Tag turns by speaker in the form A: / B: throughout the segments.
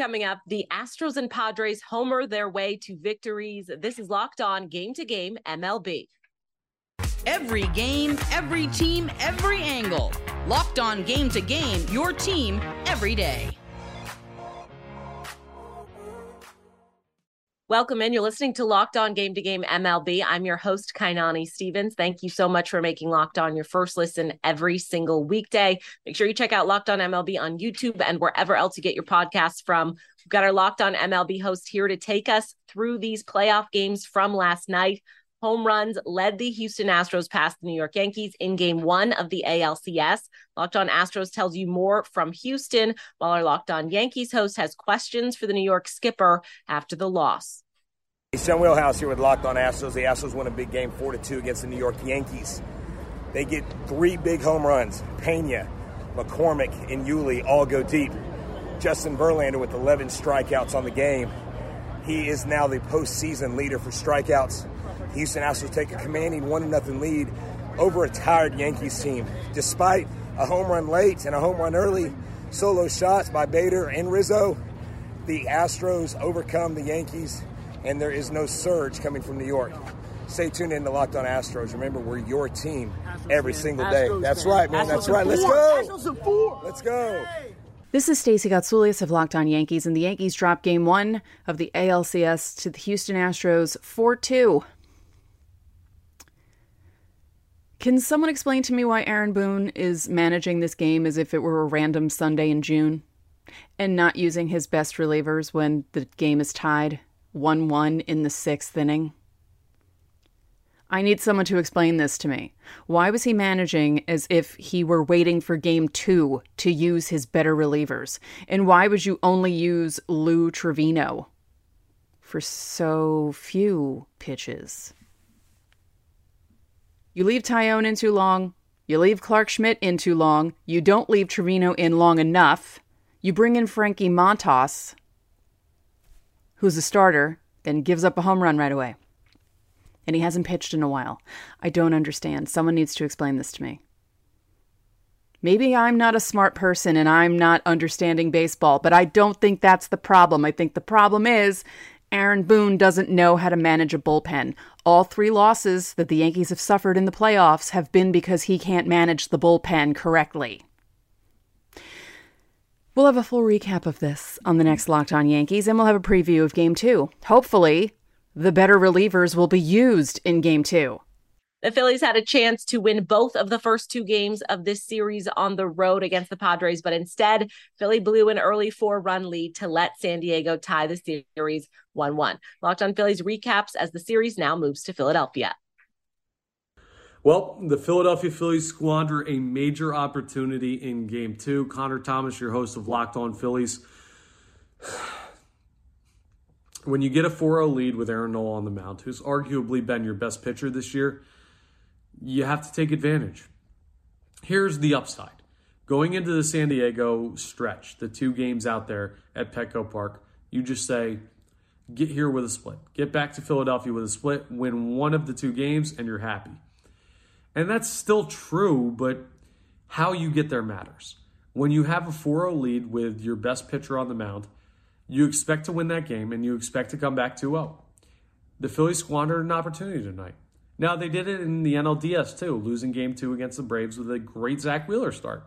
A: Coming up, the Astros and Padres homer their way to victories. This is Locked On Game to Game MLB.
B: Every game, every team, every angle. Locked On Game to Game, your team every day.
A: Welcome in. You're listening to Locked On Game to Game MLB. I'm your host, Kainani Stevens. Thank you so much for making Locked On your first listen every single weekday. Make sure you check out Locked On MLB on YouTube and wherever else you get your podcasts from. We've got our Locked On MLB host here to take us through these playoff games from last night home runs led the Houston Astros past the New York Yankees in game one of the ALCS. Locked on Astros tells you more from Houston, while our Locked on Yankees host has questions for the New York skipper after the loss.
C: Sean Wheelhouse here with Locked on Astros. The Astros win a big game 4 2 against the New York Yankees. They get three big home runs. Pena, McCormick, and Yuli all go deep. Justin Verlander with 11 strikeouts on the game. He is now the postseason leader for strikeouts Houston Astros take a commanding 1 0 lead over a tired Yankees team. Despite a home run late and a home run early, solo shots by Bader and Rizzo, the Astros overcome the Yankees, and there is no surge coming from New York. Stay tuned in to Locked On Astros. Remember, we're your team every single day. That's right, man. That's right. Let's go. Let's go.
D: This is Stacey Gotsoulias of Locked On Yankees, and the Yankees dropped game one of the ALCS to the Houston Astros 4 2. Can someone explain to me why Aaron Boone is managing this game as if it were a random Sunday in June and not using his best relievers when the game is tied 1 1 in the sixth inning? I need someone to explain this to me. Why was he managing as if he were waiting for game two to use his better relievers? And why would you only use Lou Trivino for so few pitches? You leave Taillon in too long. You leave Clarke Schmidt in too long. You don't leave Trivino in long enough. You bring in Frankie Montas, who's a starter, then gives up a home run right away. And he hasn't pitched in a while. I don't understand. Someone needs to explain this to me. Maybe I'm not a smart person and I'm not understanding baseball, but I don't think that's the problem. I think the problem is Aaron Boone doesn't know how to manage a bullpen. All three losses that the Yankees have suffered in the playoffs have been because he can't manage the bullpen correctly. We'll have a full recap of this on the next Locked On Yankees, and we'll have a preview of Game 2. Hopefully, the better relievers will be used in Game 2.
A: The Phillies had a chance to win both of the first two games of this series on the road against the Padres, but instead, Philly blew an early four run lead to let San Diego tie the series 1 1. Locked on Phillies recaps as the series now moves to Philadelphia.
E: Well, the Philadelphia Phillies squander a major opportunity in game two. Connor Thomas, your host of Locked On Phillies. When you get a 4 0 lead with Aaron Nola on the mound, who's arguably been your best pitcher this year, you have to take advantage. Here's the upside going into the San Diego stretch, the two games out there at Petco Park, you just say, get here with a split. Get back to Philadelphia with a split, win one of the two games, and you're happy. And that's still true, but how you get there matters. When you have a 4 0 lead with your best pitcher on the mound, you expect to win that game and you expect to come back 2 0. The Phillies squandered an opportunity tonight. Now, they did it in the NLDS too, losing game two against the Braves with a great Zack Wheeler start.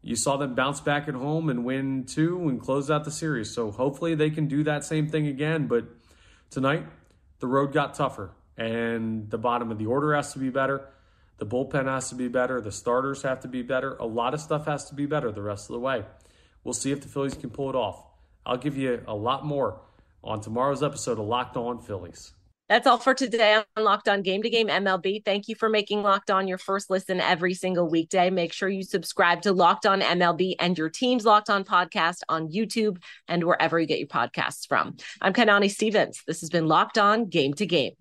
E: You saw them bounce back at home and win two and close out the series. So hopefully they can do that same thing again. But tonight, the road got tougher, and the bottom of the order has to be better. The bullpen has to be better. The starters have to be better. A lot of stuff has to be better the rest of the way. We'll see if the Phillies can pull it off. I'll give you a lot more on tomorrow's episode of Locked On Phillies.
A: That's all for today on Locked On Game to Game MLB. Thank you for making Locked On your first listen every single weekday. Make sure you subscribe to Locked On MLB and your team's Locked On podcast on YouTube and wherever you get your podcasts from. I'm Kanani Stevens. This has been Locked On Game to Game.